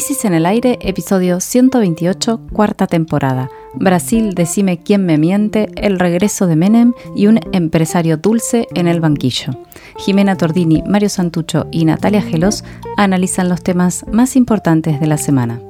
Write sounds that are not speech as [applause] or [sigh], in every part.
Crisis en el Aire, episodio 128, cuarta temporada. Brasil, decime quién me miente, el regreso de Menem y un empresario dulce en el banquillo. Jimena Tordini, Mario Santucho y Natalia Gelos analizan los temas más importantes de la semana.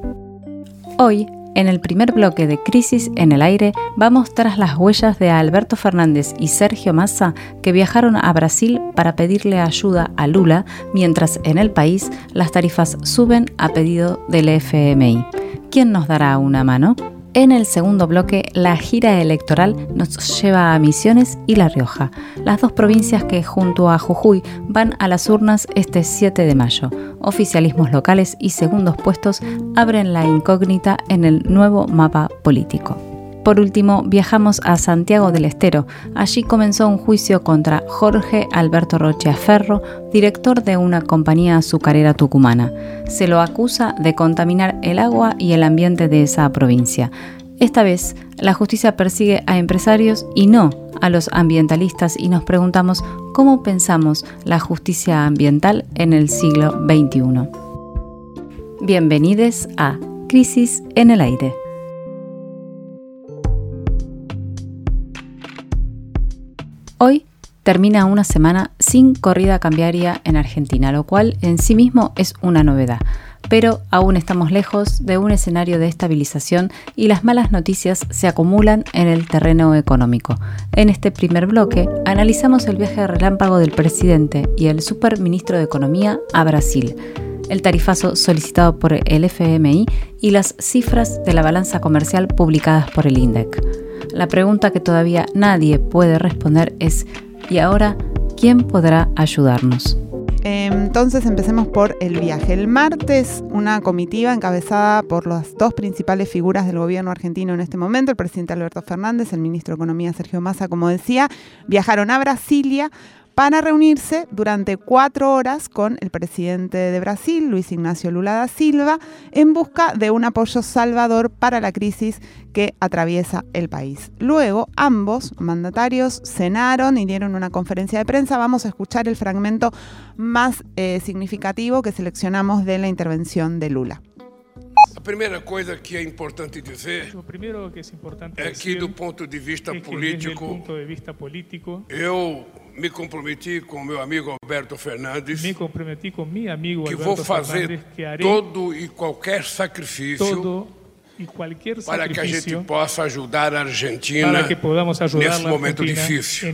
Hoy, en el primer bloque de Crisis en el Aire vamos tras las huellas de Alberto Fernández y Sergio Massa que viajaron a Brasil para pedirle ayuda a Lula mientras en el país las tarifas suben a pedido del FMI. ¿Quién nos dará una mano? En el segundo bloque, la gira electoral nos lleva a Misiones y La Rioja, las dos provincias que junto a Jujuy van a las urnas este 7 de mayo. Oficialismos locales y segundos puestos abren la incógnita en el nuevo mapa político. Por último, viajamos a Santiago del Estero. Allí comenzó un juicio contra Jorge Alberto Roche Ferro, director de una compañía azucarera tucumana. Se lo acusa de contaminar el agua y el ambiente de esa provincia. Esta vez, la justicia persigue a empresarios y no a los ambientalistas y nos preguntamos cómo pensamos la justicia ambiental en el siglo XXI. Bienvenidos a Crisis en el Aire. Hoy termina una semana sin corrida cambiaria en Argentina, lo cual en sí mismo es una novedad. Pero aún estamos lejos de un escenario de estabilización y las malas noticias se acumulan en el terreno económico. En este primer bloque analizamos el viaje relámpago del presidente y el superministro de Economía a Brasil, el tarifazo solicitado por el FMI y las cifras de la balanza comercial publicadas por el INDEC. La pregunta que todavía nadie puede responder es, ¿y ahora quién podrá ayudarnos? Entonces empecemos por el viaje. El martes, una comitiva encabezada por las dos principales figuras del gobierno argentino en este momento, el presidente Alberto Fernández, el ministro de Economía Sergio Massa, como decía, viajaron a Brasilia para reunirse durante cuatro horas con el presidente de Brasil, Luis Ignacio Lula da Silva, en busca de un apoyo salvador para la crisis que atraviesa el país. Luego, ambos mandatarios cenaron y dieron una conferencia de prensa. Vamos a escuchar el fragmento más eh, significativo que seleccionamos de la intervención de Lula. La primera cosa que es importante decir Lo primero que es importante é que, decir do ponto de vista es que desde el político, punto de vista político eu me comprometi com meu amigo Alberto Fernandes me comprometí con mi amigo que vou Alberto fazer Fernández que haré todo e qualquer sacrifício todo y cualquier para que a gente sacrificio possa ajudar a Argentina para que podamos ayudar a nesse la momento Argentina difícil.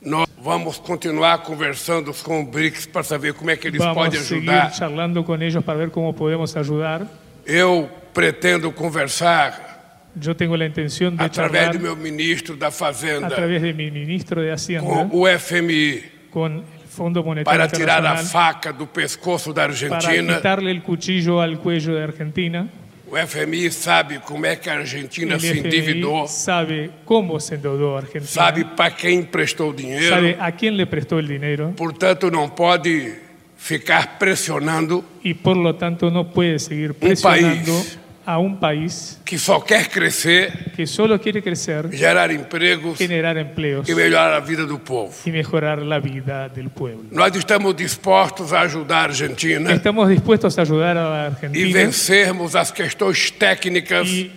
Nós vamos continuar conversando com o BRICS para saber como é que eles Vamos podem a seguir ajudar. charlando con ellos para ver cómo podemos ayudar. Eu pretendo conversar Yo tengo la intención de através do meu ministro da a Fazenda través de mi ministro de Hacienda com o FMI con el Fondo Monetario para tirar a faca do pescoço da para Argentina. quitarle el cuchillo al cuello de Argentina. O FMI sabe como é que a Argentina El se FMI endividou, sabe cómo se endeudó Argentina, sabe para quem emprestou dinheiro, sabe a quién le prestó el dinero portanto não pode ficar pressionando y por lo tanto no puede seguir país. A un país que só quer crescer, que solo quiere crecer, gerar empregos generar empleos e melhorar a vida do povo. y mejorar la vida del pueblo. Nós estamos dispostos a ajudar a Argentina Estamos dispuestos a ayudar a la e Argentina vencermos as questões técnicas, que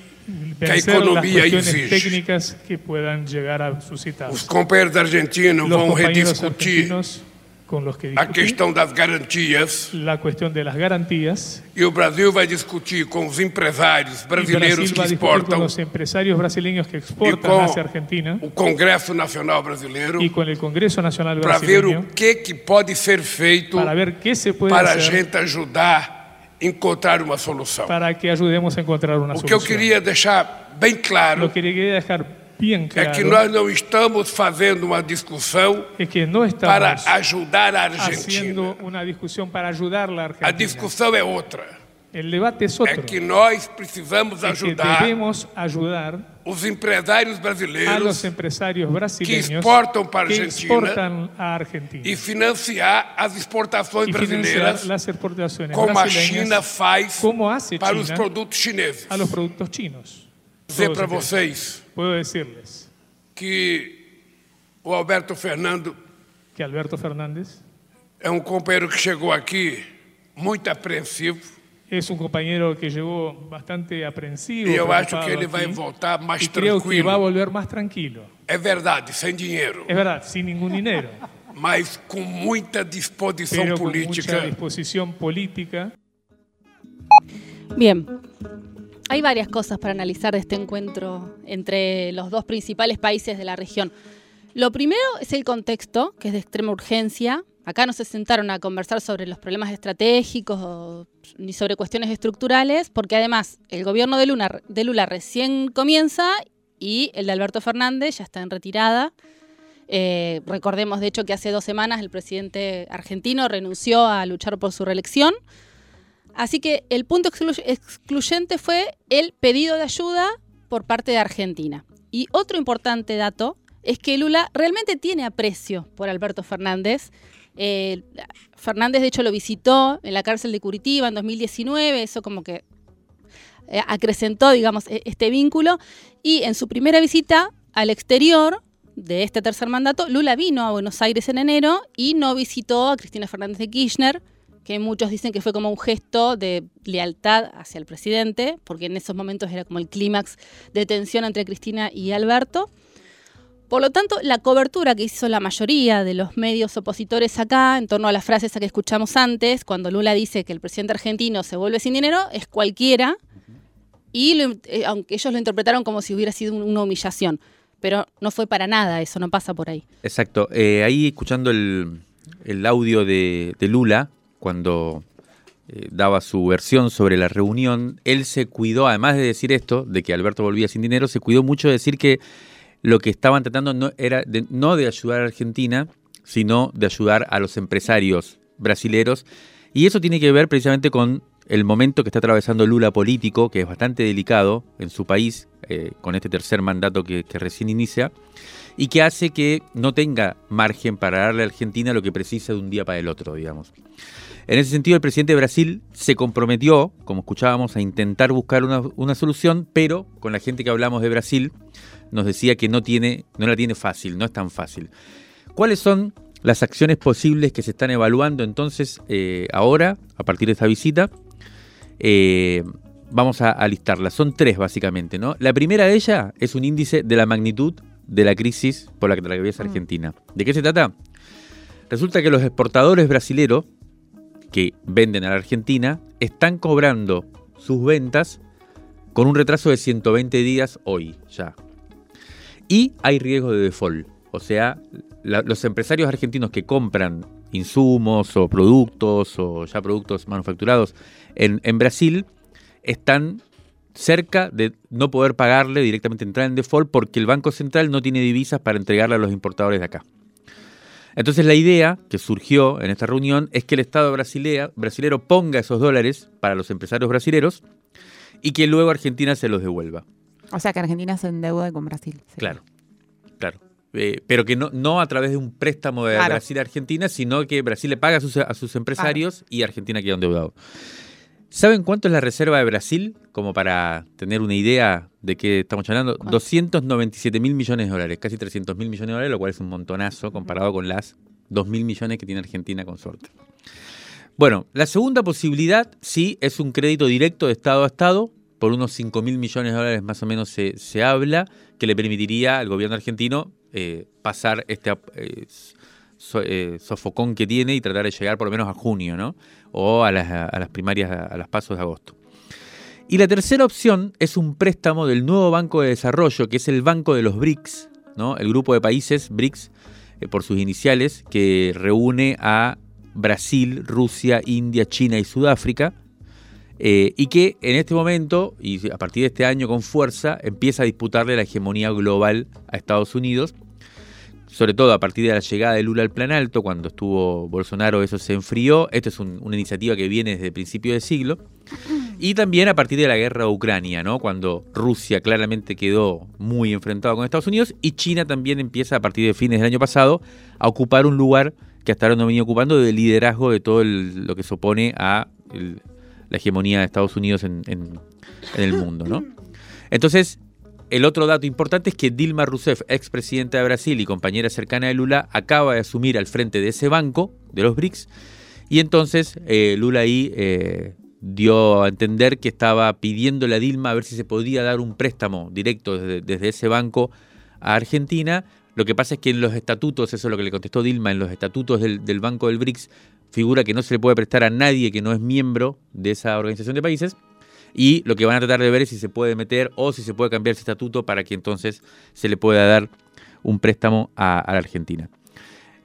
a cuestiones exige. técnicas que puedan llegar a Os suscitarse. companheiros argentinos Los vão rediscutir argentinos los que a discutí, questão das garantias. la cuestión de las garantías. E o Brasil vai discutir com os empresários brasileiros Brasil que a discutir exportam. los empresarios brasileños que e exportan com hacia Argentina. o Congresso Nacional Brasileiro. Y con el Congreso Nacional para ver o que, que pode ser feito para ver qué se puede para a gente ajudar a encontrar uma solução. para que ayudemos a encontrar una O que eu queria deixar bem claro que quería dejar bien é claro que nós não estamos fazendo uma discussão es que no para estamos ajudar a Argentina. haciendo una discusión para ayudar a la A Argentina. discussão é outra. El debate es É otro. que nós precisamos Es que ajudar debemos ayudar os empresários a los brasileiros empresarios brasileños exportan para que Argentina exportan a Argentina e financiar as exportações y financiar brasileiras las exportaciones como a brasileñas China faz como hace para os China produtos chineses. Dizer para vocês Puedo decirles que o Alberto Fernando que Alberto Fernández é um companheiro que chegou aqui muito apreensivo. Es un compañero que llegó bastante aprensivo. E eu acho que ele vai aquí, voltar mais y creo que va a tranquilo. volver más tranquilo. É verdade, sem dinheiro, Es verdad, sin ningún dinero, [laughs] mas com muita disposição pero con mucha política. disposición política. Bien. Hay varias cosas para analizar de este encuentro entre los dos principales países de la región. Lo primero es el contexto, que es de extrema urgencia. Acá no se sentaron a conversar sobre los problemas estratégicos ni sobre cuestiones estructurales, porque además el gobierno de Lula, de Lula recién comienza y el de Alberto Fernández ya está en retirada. Eh, recordemos, de hecho, que hace dos semanas el presidente argentino renunció a luchar por su reelección. Así que el punto exclu- excluyente fue el pedido de ayuda por parte de Argentina. Y otro importante dato es que Lula realmente tiene aprecio por Alberto Fernández. Eh, Fernández, de hecho, lo visitó en la cárcel de Curitiba en 2019, eso como que eh, acrecentó, digamos, e- este vínculo. Y en su primera visita al exterior de este tercer mandato, Lula vino a Buenos Aires en enero y no visitó a Cristina Fernández de Kirchner, que muchos dicen que fue como un gesto de lealtad hacia el presidente, porque en esos momentos era como el clímax de tensión entre Cristina y Alberto. Por lo tanto, la cobertura que hizo la mayoría de los medios opositores acá, en torno a las frases que escuchamos antes, cuando Lula dice que el presidente argentino se vuelve sin dinero, es cualquiera, y eh, aunque ellos lo interpretaron como si hubiera sido un- una humillación, pero no fue para nada, eso no pasa por ahí. Exacto. Eh, ahí escuchando el, audio de Lula, cuando eh, daba su versión sobre la reunión, él se cuidó, además de decir esto, de que Alberto volvía sin dinero, se cuidó mucho de decir que lo que estaban tratando no era no de ayudar a Argentina, sino de ayudar a los empresarios brasileros. Y eso tiene que ver precisamente con el momento que está atravesando Lula político, que es bastante delicado en su país, eh, con este tercer mandato que, que recién inicia, y que hace que no tenga margen para darle a Argentina lo que precisa de un día para el otro, digamos. En ese sentido, el presidente de Brasil se comprometió, como escuchábamos, a intentar buscar una, una solución, pero con la gente que hablamos de Brasil nos decía que no, tiene, no la tiene fácil, no es tan fácil. ¿Cuáles son las acciones posibles que se están evaluando entonces eh, ahora, a partir de esta visita? Eh, vamos a, a listarlas. Son tres básicamente, ¿no? La primera de ellas es un índice de la magnitud de la crisis por la que atraviesa Argentina. ¿De qué se trata? Resulta que los exportadores brasileros que venden a la Argentina están cobrando sus ventas con un retraso de 120 días hoy ya. Y hay riesgo de default. O sea, los empresarios argentinos que compran insumos o productos o ya productos manufacturados en, en Brasil están cerca de no poder pagarle directamente entrar en default porque el Banco Central no tiene divisas para entregarle a los importadores de acá. Entonces la idea que surgió en esta reunión es que el Estado brasilea, brasilero ponga esos dólares para los empresarios brasileros y que luego Argentina se los devuelva. O sea que Argentina se endeuda con Brasil. sí. Claro, claro. Eh, pero que no, no a través de un préstamo de Claro. Brasil a Argentina, sino que Brasil le paga a sus, a sus empresarios y Argentina queda endeudado. ¿Saben cuánto es la reserva de Brasil? Como para tener una idea de qué estamos hablando. 297 mil millones de dólares, casi 300 mil millones de dólares, lo cual es un montonazo comparado con las 2 mil millones que tiene Argentina con suerte. Bueno, la segunda posibilidad sí es un crédito directo de Estado a Estado, por unos 5 mil millones de dólares más o menos se, se habla, que le permitiría al gobierno argentino eh, pasar este eh, so- eh, sofocón que tiene y tratar de llegar por lo menos a junio, ¿no? O a las, primarias, a, a las pasos de agosto. Y la tercera opción es un préstamo del nuevo Banco de Desarrollo, que es el Banco de los BRICS, ¿no? El grupo de países BRICS, eh, por sus iniciales, que reúne a Brasil, Rusia, India, China y Sudáfrica, eh, y que en este momento, y a partir de este año con fuerza, empieza a disputarle la hegemonía global a Estados Unidos, sobre todo a partir de la llegada de Lula al Plan Alto, cuando estuvo Bolsonaro eso se enfrió, esto es un- una iniciativa que viene desde el principio del siglo, y también a partir de la guerra de Ucrania, ¿no? cuando Rusia claramente quedó muy enfrentado con Estados Unidos, y China también empieza a partir de fines del año pasado a ocupar un lugar que hasta ahora no venía ocupando de liderazgo de todo lo que se opone a la hegemonía de Estados Unidos en, en- en el mundo, ¿no? Entonces, el otro dato importante es que Dilma Rousseff, expresidenta de Brasil y compañera cercana de Lula, acaba de asumir al frente de ese banco, de los BRICS, Y entonces eh, Lula ahí eh, dio a entender que estaba pidiéndole a Dilma a ver si se podía dar un préstamo directo desde, ese banco a Argentina. Lo que pasa es que en los estatutos, eso es lo que le contestó Dilma, en los estatutos del, del Banco del BRICS figura que no se le puede prestar a nadie que no es miembro de esa organización de países. Y lo que van a tratar de ver es si se puede meter o si se puede cambiar ese estatuto para que entonces se le pueda dar un préstamo a, la Argentina.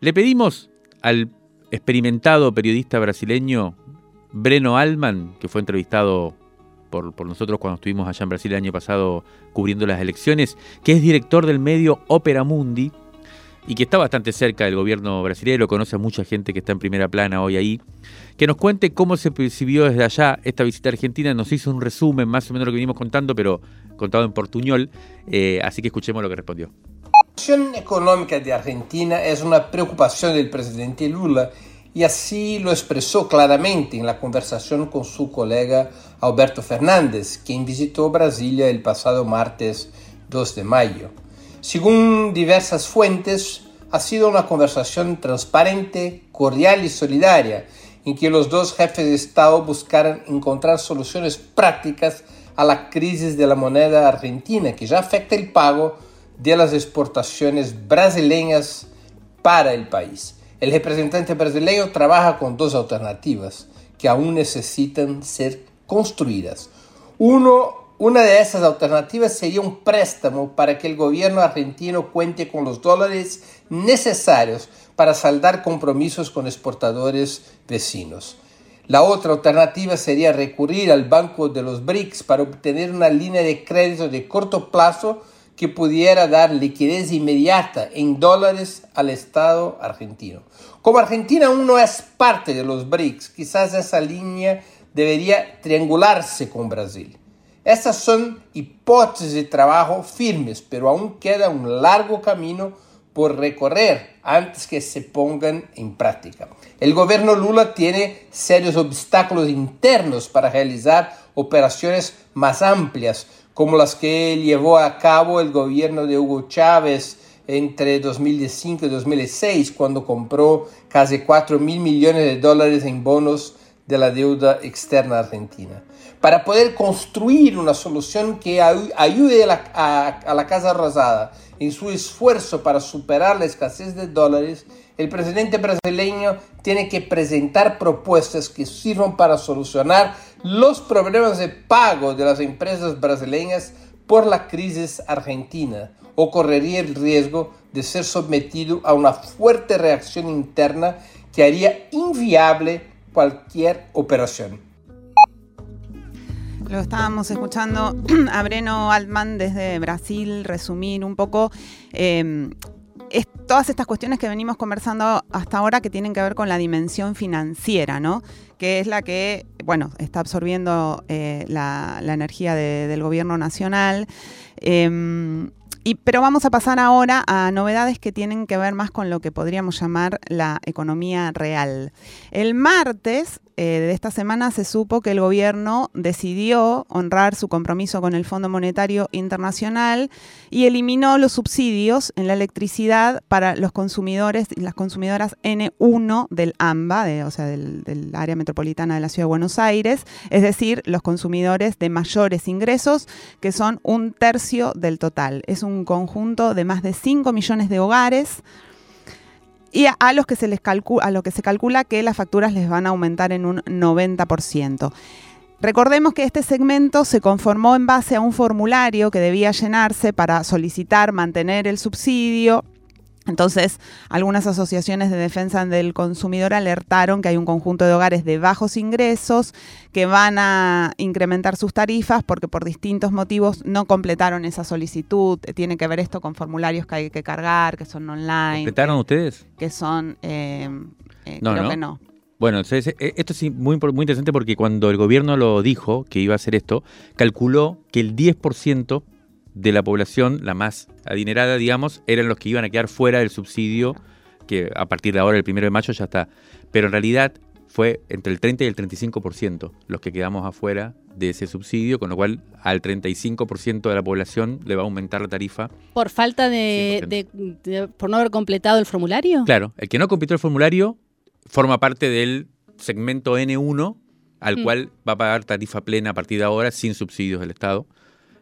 Le pedimos al experimentado periodista brasileño Breno Alman, que fue entrevistado por, por, nosotros cuando estuvimos allá en Brasil el año pasado cubriendo las elecciones, que es director del medio Opera Mundi y que está bastante cerca del gobierno brasileño, conoce a mucha gente que está en primera plana hoy ahí, que nos cuente cómo se percibió desde allá esta visita a Argentina, nos hizo un resumen más o menos lo que venimos contando, pero contado en portuñol, eh, así que escuchemos lo que respondió. La situación económica de Argentina es una preocupación del presidente Lula y así lo expresó claramente en la conversación con su colega Alberto Fernández, quien visitó Brasilia el pasado martes 2 de mayo. Según diversas fuentes, ha sido una conversación transparente, cordial y solidaria, en que los dos jefes de Estado buscaron encontrar soluciones prácticas a la crisis de la moneda argentina, que ya afecta el pago de las exportaciones brasileñas para el país. El representante brasileño trabaja con dos alternativas que aún necesitan ser construidas. Uno una de esas alternativas sería un préstamo para que el gobierno argentino cuente con los dólares necesarios para saldar compromisos con exportadores vecinos. La otra alternativa sería recurrir al Banco de los BRICS para obtener una línea de crédito de corto plazo que pudiera dar liquidez inmediata en dólares al Estado argentino. Como Argentina aún no es parte de los BRICS, quizás esa línea debería triangularse con Brasil. Estas son hipótesis de trabajo firmes, pero aún queda un largo camino por recorrer antes que se pongan en práctica. El gobierno Lula tiene serios obstáculos internos para realizar operaciones más amplias, como las que llevó a cabo el gobierno de Hugo Chávez entre 2005 y 2006, cuando compró casi 4 mil millones de dólares en bonos de la deuda externa argentina para poder construir una solución que ayude a la, Casa Rosada en su esfuerzo para superar la escasez de dólares, el presidente brasileño tiene que presentar propuestas que sirvan para solucionar los problemas de pago de las empresas brasileñas por la crisis argentina o correría el riesgo de ser sometido a una fuerte reacción interna que haría inviable cualquier operación. Lo estábamos escuchando [clears throat] a Breno Altman desde Brasil resumir un poco es, todas estas cuestiones que venimos conversando hasta ahora que tienen que ver con la dimensión financiera, ¿no? Que es la que, bueno, está absorbiendo eh, la, energía de, del gobierno nacional. Y, pero vamos a pasar ahora a novedades que tienen que ver más con lo que podríamos llamar la economía real. El martes eh, de esta semana se supo que el gobierno decidió honrar su compromiso con el Fondo Monetario Internacional y eliminó los subsidios en la electricidad para los consumidores y las consumidoras N1 del AMBA, de, o sea, del, del área metropolitana de la Ciudad de Buenos Aires, es decir, los consumidores de mayores ingresos, que son un tercio del total. Es un conjunto de más de 5 millones de hogares y a, los que se les calcula, a lo que se calcula que las facturas les van a aumentar en un 90%. Recordemos que este segmento se conformó en base a un formulario que debía llenarse para solicitar mantener el subsidio entonces, algunas asociaciones de defensa del consumidor alertaron que hay un conjunto de hogares de bajos ingresos que van a incrementar sus tarifas porque por distintos motivos no completaron esa solicitud. Tiene que ver esto con formularios que hay que cargar, que son online. ¿Completaron ustedes? Que son, eh, eh, no, creo no. que no. Bueno, entonces, eh, esto es muy, muy interesante porque cuando el gobierno lo dijo que iba a hacer esto, calculó que el 10% de la población, la más adinerada, digamos, eran los que iban a quedar fuera del subsidio, que a partir de ahora, el primero de mayo, ya está. Pero en realidad fue entre el 30 y el 35% los que quedamos afuera de ese subsidio, con lo cual al 35% de la población le va a aumentar la tarifa. ¿Por falta de, de, de, por no haber completado el formulario? Claro, el que no completó el formulario forma parte del segmento N1 al Mm. cual va a pagar tarifa plena a partir de ahora sin subsidios del Estado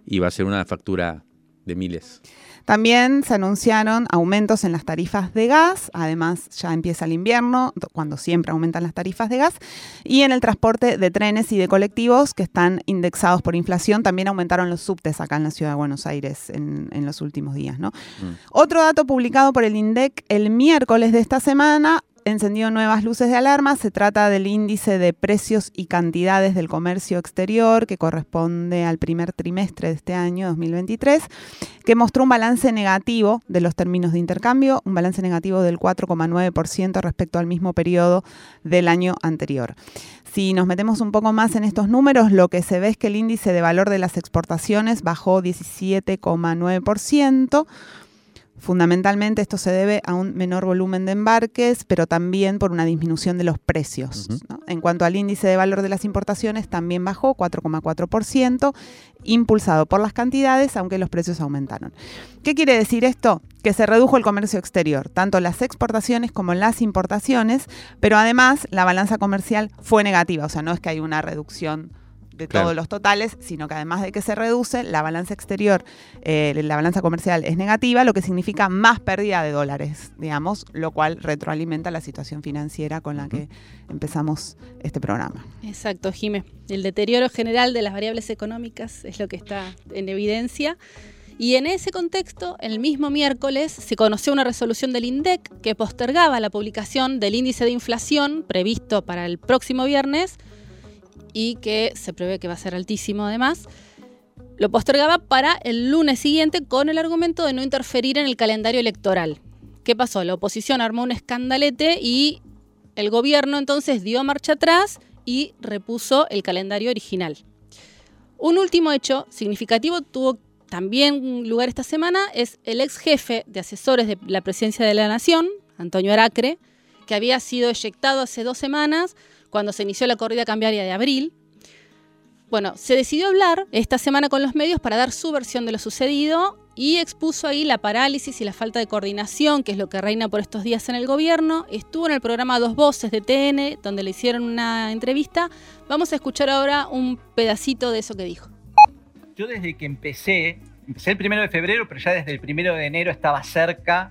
y va a ser una factura de miles. También se anunciaron aumentos en las tarifas de gas, además ya empieza el invierno, do- cuando siempre aumentan las tarifas de gas, y en el transporte de trenes y de colectivos que están indexados por inflación, también aumentaron los subtes acá en la ciudad de Buenos Aires en, en los últimos días. ¿no? Otro dato publicado por el INDEC el miércoles de esta semana encendió nuevas luces de alarma. Se trata del índice de precios y cantidades del comercio exterior que corresponde al primer trimestre de este año 2023 que mostró un balance negativo de los términos de intercambio, un balance negativo del 4,9% respecto al mismo periodo del año anterior. Si nos metemos un poco más en estos números, lo que se ve es que el índice de valor de las exportaciones bajó 17,9%. Fundamentalmente esto se debe a un menor volumen de embarques, pero también por una disminución de los precios. En cuanto al índice de valor de las importaciones, también bajó 4,4%, impulsado por las cantidades, aunque los precios aumentaron. ¿Qué quiere decir esto? Que se redujo el comercio exterior, tanto las exportaciones como las importaciones, pero además la balanza comercial fue negativa, o sea, no es que hay una reducción de Claro. todos los totales, sino que además de que se reduce, la balanza exterior, eh, la balanza comercial es negativa, lo que significa más pérdida de dólares, digamos, lo cual retroalimenta la situación financiera con la que empezamos este programa. Exacto, Jime. El deterioro general de las variables económicas es lo que está en evidencia. Y en ese contexto, el mismo miércoles se conoció una resolución del INDEC que postergaba la publicación del índice de inflación previsto para el próximo viernes y que se prevé que va a ser altísimo además. Lo postergaba para el lunes siguiente con el argumento de no interferir en el calendario electoral. ¿Qué pasó? La oposición armó un escandalete y el gobierno entonces dio marcha atrás y repuso el calendario original. Un último hecho significativo tuvo también lugar esta semana es el ex jefe de asesores de la presidencia de la Nación, Antonio Aracre, que había sido eyectado hace dos semanas cuando se inició la corrida cambiaria de abril. Bueno, se decidió hablar esta semana con los medios para dar su versión de lo sucedido y expuso ahí la parálisis y la falta de coordinación, que es lo que reina por estos días en el gobierno. Estuvo en el programa Dos Voces de TN, donde le hicieron una entrevista. Vamos a escuchar ahora un pedacito de eso que dijo. Yo desde que empecé, empecé el primero de febrero, pero ya desde el primero de enero estaba cerca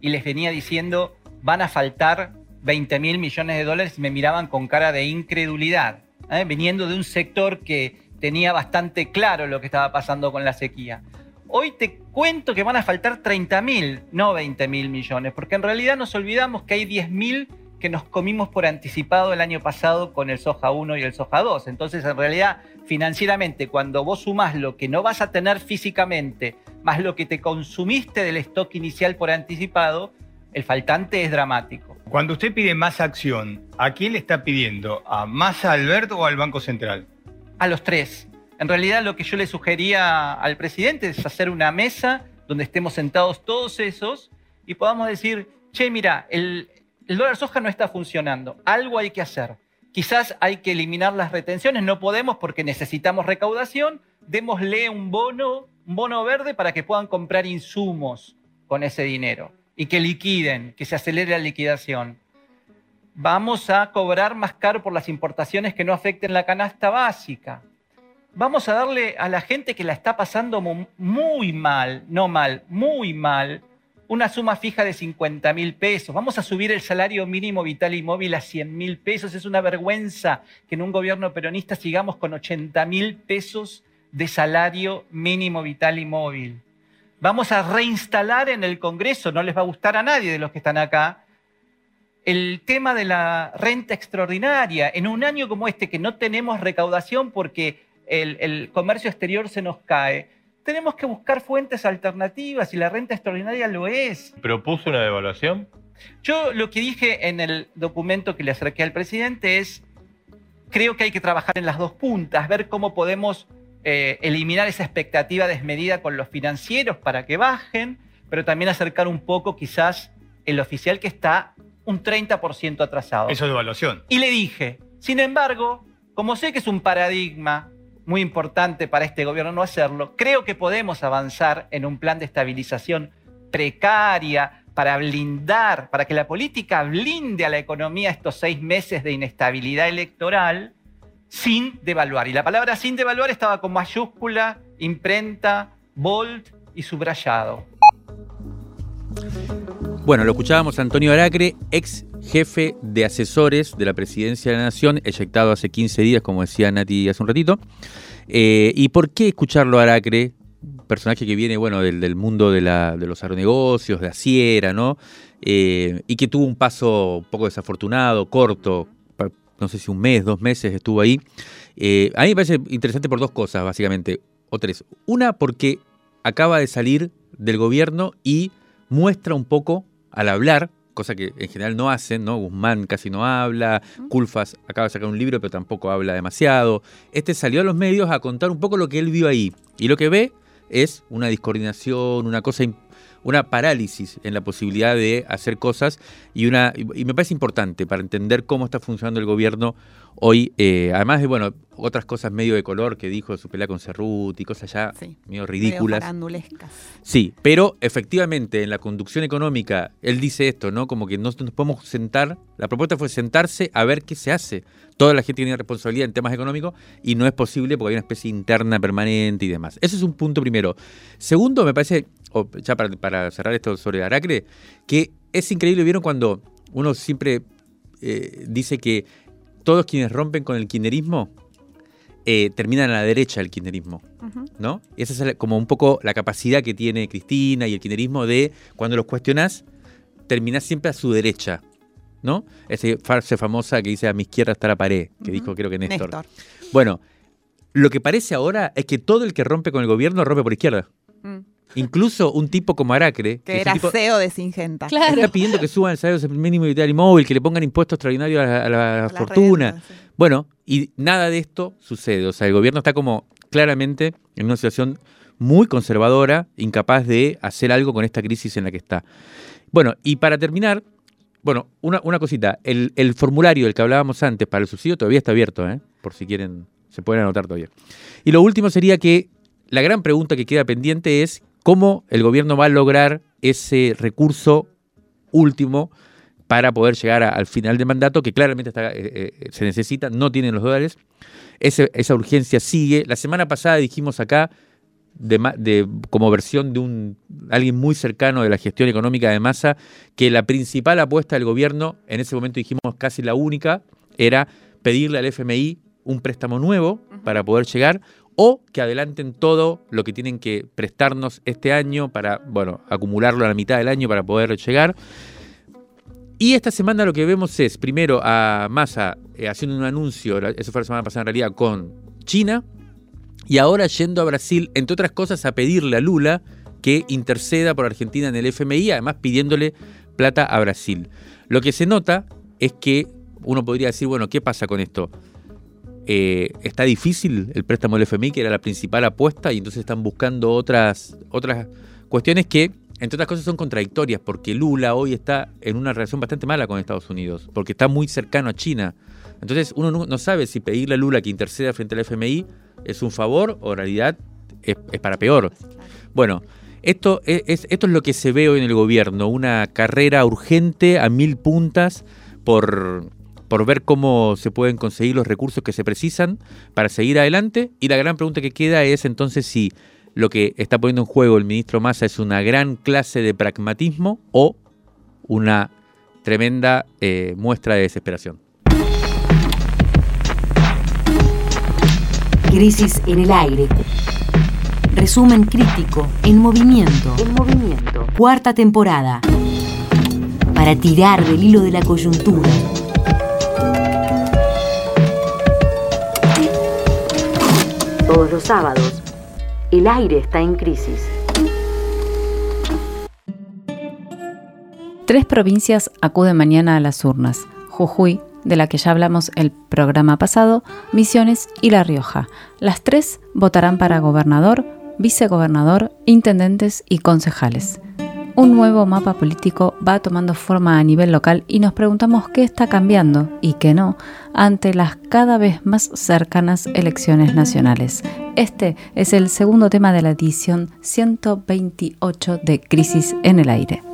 y les venía diciendo, van a faltar 20 mil millones de dólares me miraban con cara de incredulidad, ¿eh? viniendo de un sector que tenía bastante claro lo que estaba pasando con la sequía. Hoy te cuento que van a faltar 30 mil, no 20 mil millones, porque en realidad nos olvidamos que hay 10 mil que nos comimos por anticipado el año pasado con el soja 1 y el soja 2. Entonces, en realidad, financieramente, cuando vos sumás lo que no vas a tener físicamente, más lo que te consumiste del stock inicial por anticipado, el faltante es dramático. Cuando usted pide más acción, ¿a quién le está pidiendo? ¿A Massa Alberto o al Banco Central? A los tres. En realidad lo que yo le sugería al presidente es hacer una mesa donde estemos sentados todos esos y podamos decir, che, mira, el, el dólar soja no está funcionando, algo hay que hacer. Quizás hay que eliminar las retenciones, no podemos porque necesitamos recaudación, démosle un bono, un bono verde para que puedan comprar insumos con ese dinero y que liquiden, que se acelere la liquidación. Vamos a cobrar más caro por las importaciones que no afecten la canasta básica. Vamos a darle a la gente que la está pasando mu- muy mal, no mal, muy mal, una suma fija de 50 mil pesos. Vamos a subir el salario mínimo vital y móvil a 100 mil pesos. Es una vergüenza que en un gobierno peronista sigamos con 80 mil pesos de salario mínimo vital y móvil. Vamos a reinstalar en el Congreso, no les va a gustar a nadie de los que están acá, el tema de la renta extraordinaria. En un año como este que no tenemos recaudación porque el, el comercio exterior se nos cae, tenemos que buscar fuentes alternativas y la renta extraordinaria lo es. ¿Propuso una devaluación? Yo lo que dije en el documento que le acerqué al presidente es, creo que hay que trabajar en las dos puntas, ver cómo podemos eh, eliminar esa expectativa desmedida con los financieros para que bajen, pero también acercar un poco quizás el oficial que está un 30% atrasado. Eso es devaluación. Y le dije, sin embargo, como sé que es un paradigma muy importante para este gobierno no hacerlo, creo que podemos avanzar en un plan de estabilización precaria para blindar, para que la política blinde a la economía estos seis meses de inestabilidad electoral sin devaluar. Y la palabra sin devaluar estaba con mayúscula, imprenta, bold y subrayado. Bueno, lo escuchábamos Antonio Aracre, ex jefe de asesores de la presidencia de la Nación, eyectado hace 15 días, como decía Nati hace un ratito. Eh, ¿Y por qué escucharlo a Aracre? Personaje que viene, bueno, del, mundo de, los agronegocios, de Asiera, ¿no? Eh, y que tuvo un paso un poco desafortunado, corto, no sé si un mes, dos meses estuvo ahí. Eh, a mí me parece interesante por dos cosas, básicamente, o tres. Una, porque acaba de salir del gobierno y muestra un poco al hablar, cosa que en general no hacen, ¿no? Guzmán casi no habla, Culfas acaba de sacar un libro pero tampoco habla demasiado. Este salió a los medios a contar un poco lo que él vio ahí. Y lo que ve es una discoordinación, una cosa una parálisis en la posibilidad de hacer cosas y una y me parece importante para entender cómo está funcionando el gobierno hoy, eh, además de bueno otras cosas medio de color que dijo su pelea con Cerruti, cosas ya medio ridículas. sí, pero efectivamente en la conducción económica él dice esto, ¿no? Como que no nos podemos sentar, la propuesta fue sentarse a ver qué se hace. Toda la gente tiene responsabilidad en temas económicos y no es posible porque hay una especie interna permanente y demás. Ese es un punto primero. Segundo, me parece, ya para, cerrar esto sobre Aracre, que es increíble, ¿vieron cuando uno siempre eh, dice que todos quienes rompen con el kirchnerismo eh, terminan a la derecha del kirchnerismo, ¿no? Y esa es como un poco la capacidad que tiene Cristina y el kirchnerismo de, cuando los cuestionás, terminás siempre a su derecha, ¿no? Esa frase famosa que dice a mi izquierda está la pared, que dijo creo que Néstor. Bueno, lo que parece ahora es que todo el que rompe con el gobierno rompe por izquierda. Mm. Incluso un tipo como Aracre. Que, era CEO de Singenta. Está pidiendo que suban el salario mínimo vital y móvil, que le pongan impuestos extraordinarios a la, fortuna. Bueno, y nada de esto sucede. O sea, el gobierno está como claramente en una situación muy conservadora, incapaz de hacer algo con esta crisis en la que está. Bueno, y para terminar, bueno, una, una cosita. El, el, formulario del que hablábamos antes para el subsidio todavía está abierto, ¿eh? por si quieren, se pueden anotar todavía. Y lo último sería que la gran pregunta que queda pendiente es cómo el gobierno va a lograr ese recurso último para poder llegar al final del mandato, que claramente eh, eh, se necesita, no tienen los dólares. esa urgencia sigue. La semana pasada dijimos acá, de, como versión de un alguien muy cercano de la gestión económica de masa, que la principal apuesta del gobierno, en ese momento dijimos casi la única, era pedirle al FMI un préstamo nuevo para poder llegar o que adelanten todo lo que tienen que prestarnos este año para, bueno, acumularlo a la mitad del año para poder llegar. Y esta semana lo que vemos es, primero, a Massa eh, haciendo un anuncio, eso fue la semana pasada en realidad, con China, y ahora yendo a Brasil, entre otras cosas, a pedirle a Lula que interceda por Argentina en el FMI, además pidiéndole plata a Brasil. Lo que se nota es que uno podría decir, bueno, ¿qué pasa con esto? Eh, está difícil el préstamo del FMI, que era la principal apuesta, y entonces están buscando otras, otras cuestiones que, entre otras cosas, son contradictorias, porque Lula hoy está en una relación bastante mala con Estados Unidos, porque está muy cercano a China. Entonces uno no, sabe si pedirle a Lula que interceda frente al FMI es un favor o en realidad es, para peor. Bueno, esto es, esto es lo que se ve hoy en el gobierno, una carrera urgente a mil puntas por por ver cómo se pueden conseguir los recursos que se precisan para seguir adelante. Y la gran pregunta que queda es entonces si lo que está poniendo en juego el ministro Massa es una gran clase de pragmatismo o una tremenda eh, muestra de desesperación. Crisis en el aire. Resumen crítico en movimiento. En movimiento. Cuarta temporada. Para tirar del hilo de la coyuntura Todos los sábados, el aire está en crisis. Tres provincias acuden mañana a las urnas. Jujuy, de la que ya hablamos el programa pasado, Misiones y La Rioja. Las tres votarán para gobernador, vicegobernador, intendentes y concejales un nuevo mapa político va tomando forma a nivel local y nos preguntamos qué está cambiando y qué no ante las cada vez más cercanas elecciones nacionales. Este es el segundo tema de la edición 128 de Crisis en el Aire.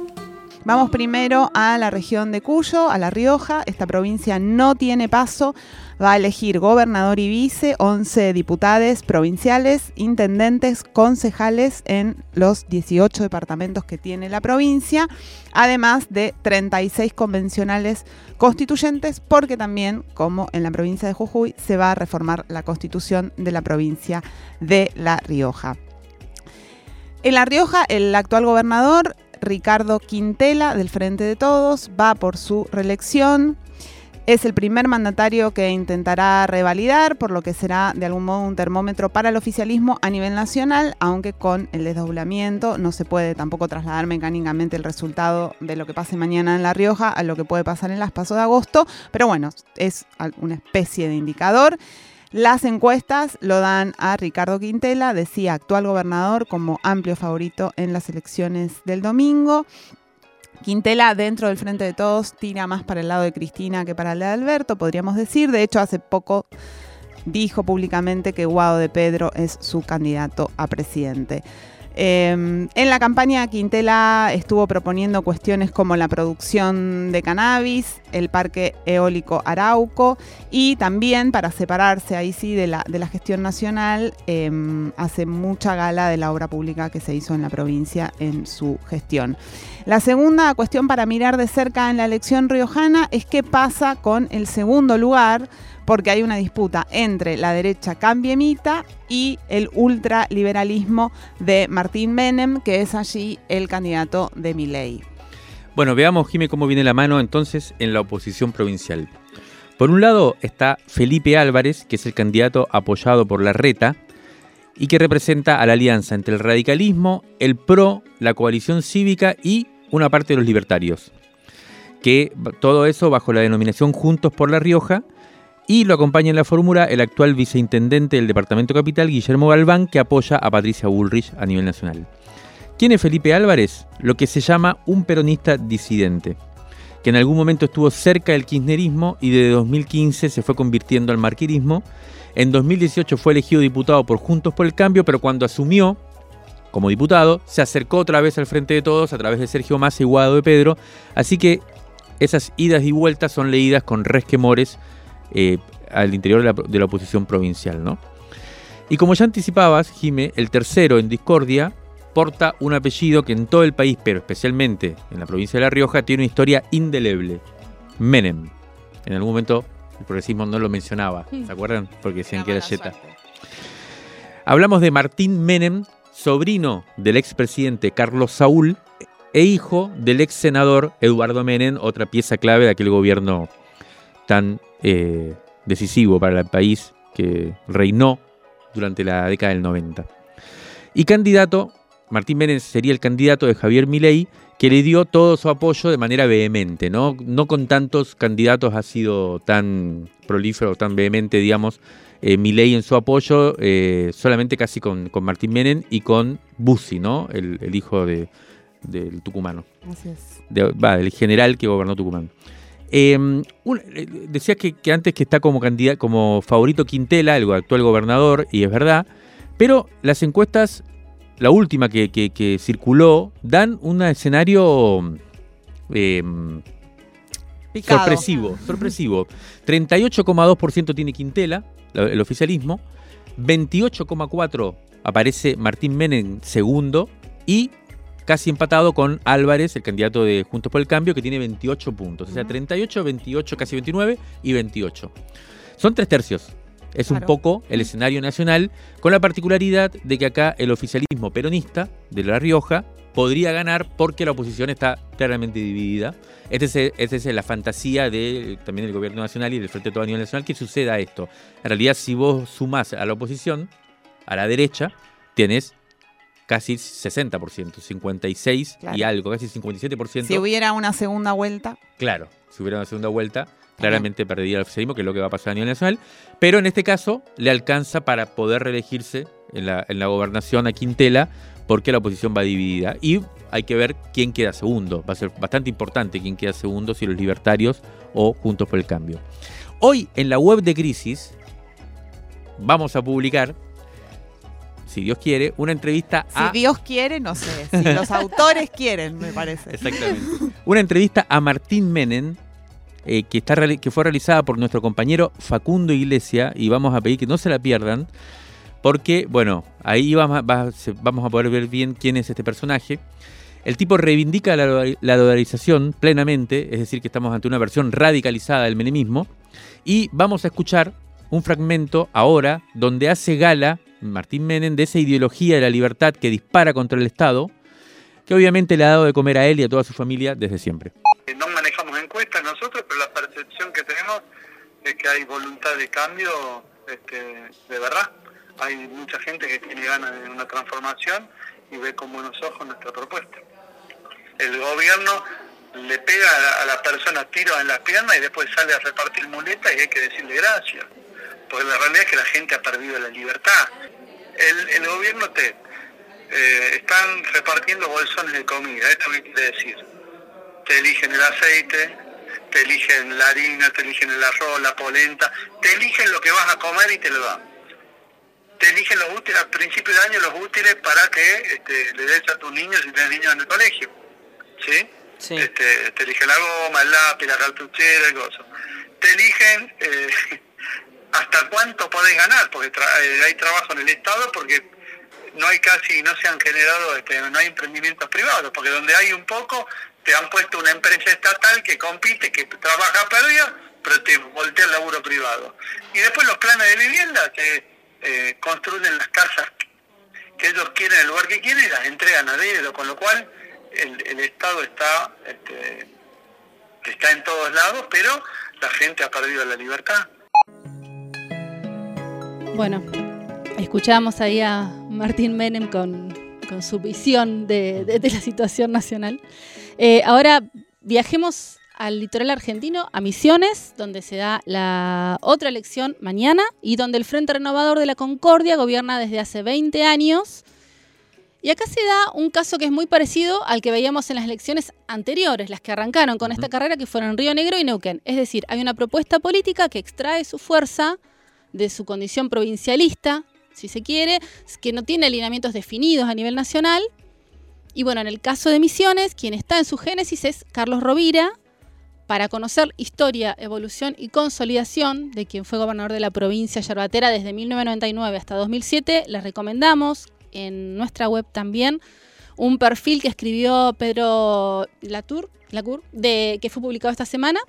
Vamos primero a la región de Cuyo, a La Rioja. Esta provincia no tiene paso. Va a elegir gobernador y vice, 11 diputados provinciales, intendentes, concejales en los 18 departamentos que tiene la provincia, además de 36 convencionales constituyentes, porque también, como en la provincia de Jujuy, se va a reformar la constitución de la provincia de La Rioja. En La Rioja, el actual gobernador Ricardo Quintela, del Frente de Todos, va por su reelección. Es el primer mandatario que intentará revalidar, por lo que será de algún modo un termómetro para el oficialismo a nivel nacional, aunque con el desdoblamiento no se puede tampoco trasladar mecánicamente el resultado de lo que pase mañana en La Rioja a lo que puede pasar en las pasos de agosto, pero bueno, es una especie de indicador. Las encuestas lo dan a Ricardo Quintela, decía actual gobernador, como amplio favorito en las elecciones del domingo. Quintela, dentro del Frente de Todos, tira más para el lado de Cristina que para el de Alberto, podríamos decir. De hecho, hace poco dijo públicamente que Guado de Pedro es su candidato a presidente. Em, en la campaña Quintela estuvo proponiendo cuestiones como la producción de cannabis, el parque eólico Arauco y también para separarse ahí sí de la, de la gestión nacional, em, hace mucha gala de la obra pública que se hizo en la provincia en su gestión. La segunda cuestión para mirar de cerca en la elección riojana es qué pasa con el segundo lugar porque hay una disputa entre la derecha cambiemita y el ultraliberalismo de Martín Menem, que es allí el candidato de Milei. Bueno, veamos, Jimé, cómo viene la mano entonces en la oposición provincial. Por un lado está Felipe Álvarez, que es el candidato apoyado por la RETA y que representa a la alianza entre el radicalismo, el PRO, la coalición cívica y una parte de los libertarios. Que todo eso bajo la denominación Juntos por La Rioja, y lo acompaña en la fórmula el actual viceintendente del Departamento Capital, Guillermo Galván, que apoya a Patricia Bullrich a nivel nacional. ¿Quién es Felipe Álvarez? Lo que se llama un peronista disidente, que en algún momento estuvo cerca del kirchnerismo y desde 2015 se fue convirtiendo al marquirismo. En 2018 fue elegido diputado por Juntos por el Cambio, pero cuando asumió como diputado, se acercó otra vez al frente de todos a través de Sergio Massa y de Pedro. Así que esas idas y vueltas son leídas con resquemores eh, al interior de la, oposición provincial. ¿no? Y como ya anticipabas, Jime, el tercero en discordia porta un apellido que en todo el país, pero especialmente en la provincia de La Rioja, tiene una historia indeleble. Menem. En algún momento el progresismo no lo mencionaba, ¿se acuerdan? Porque decían que era Yeta. Hablamos de Martín Menem, sobrino del expresidente Carlos Saúl e hijo del ex senador Eduardo Menem, otra pieza clave de aquel gobierno tan eh, decisivo para el país que reinó durante la década del 90. Y candidato, Martín Menem sería el candidato de Javier Milei, que le dio todo su apoyo de manera vehemente, ¿no? No con tantos candidatos ha sido tan prolífero, tan vehemente, digamos, eh, Milei en su apoyo, eh, solamente casi con, Martín Menem y con Bussi, ¿no? El, hijo de, del tucumano. Así es. del general que gobernó Tucumán. Em, eh, decía que, antes que está como, candidato, como favorito Quintela, el actual gobernador, y es verdad, pero las encuestas, la última que, circuló, dan un escenario em, sorpresivo, sorpresivo. 38,2% tiene Quintela, el oficialismo, 28,4% aparece Martín Menem segundo y casi empatado con Álvarez, el candidato de Juntos por el Cambio, que tiene 28 puntos. O sea, 38, 28, casi 29 y 28. Son tres tercios. Es un poco el escenario nacional, con la particularidad de que acá el oficialismo peronista de La Rioja podría ganar porque la oposición está claramente dividida. Esta es, es, la fantasía de, también del gobierno nacional y del Frente de Todo a nivel nacional que suceda esto. En realidad, si vos sumás a la oposición, a la derecha, tienes casi 60%, 56 y algo, casi 57%. Si hubiera una segunda vuelta. Claro, si hubiera una segunda vuelta, claramente perdería el oficialismo, que es lo que va a pasar a nivel nacional. Pero en este caso le alcanza para poder reelegirse en la, en la gobernación a Quintela, porque la oposición va dividida. Y hay que ver quién queda segundo. Va a ser bastante importante quién queda segundo, si los libertarios o Juntos por el Cambio. Hoy en la web de Crisis vamos a publicar si Dios quiere, una entrevista Si a... Dios quiere, no sé. Si los [laughs] autores quieren, me parece. Exactamente. Una entrevista a Martín Menem, eh, que, está, que fue realizada por nuestro compañero Facundo Iglesia, y vamos a pedir que no se la pierdan, porque, bueno, ahí vamos a, vamos a poder ver bien quién es este personaje. El tipo reivindica la, la dolarización plenamente, es decir, que estamos ante una versión radicalizada del menemismo, y vamos a escuchar un fragmento ahora donde hace gala Martín Menem de esa ideología de la libertad que dispara contra el Estado, que obviamente le ha dado de comer a él y a toda su familia desde siempre. No manejamos encuestas nosotros, pero la percepción que tenemos es que hay voluntad de cambio este, de verdad. Hay mucha gente que tiene ganas de una transformación y ve con buenos ojos nuestra propuesta. El gobierno le pega a la persona tiros en las piernas y después sale a repartir muletas y hay que decirle gracias. Porque la realidad es que la gente ha perdido la libertad. El, el gobierno te eh, están repartiendo bolsones de comida. ¿Esto qué quiere decir? te eligen el aceite, te eligen la harina, te eligen el arroz, la polenta, te eligen lo que vas a comer y te lo dan. Te eligen los útiles, al principio del año los útiles para que este, le des a tus niños si tienes niños en el colegio. ¿Sí? Este, te eligen la goma, el lápiz, la cartuchera, el gozo. Te eligen eh, [laughs] hasta cuánto podés ganar, porque tra- eh, hay trabajo en el Estado, porque no hay casi, no se han generado, este, no hay emprendimientos privados, porque donde hay un poco, te han puesto una empresa estatal que compite, que trabaja a pérdida, pero te voltea el laburo privado. Y después los planes de vivienda que eh, construyen las casas que ellos quieren, el lugar que quieren, y las entregan a dedo, con lo cual el, el Estado está, este, está en todos lados, pero la gente ha perdido la libertad. Bueno, escuchábamos ahí a Martín Menem con, con su visión de, de- de la situación nacional. Eh, ahora viajemos al litoral argentino, a Misiones, donde se da la otra elección mañana y donde el Frente Renovador de la Concordia gobierna desde hace 20 años. Y acá se da un caso que es muy parecido al que veíamos en las elecciones anteriores, las que arrancaron con esta carrera, que fueron Río Negro y Neuquén. Es decir, hay una propuesta política que extrae su fuerza de su condición provincialista, si se quiere, que no tiene alineamientos definidos a nivel nacional. Y bueno, en el caso de Misiones, quien está en su génesis es Carlos Rovira, para conocer historia, evolución y consolidación de quien fue gobernador de la provincia yerbatera desde 1999 hasta 2007, les recomendamos en nuestra web también un perfil que escribió Pedro Latour, Lacour, de, que fue publicado esta semana.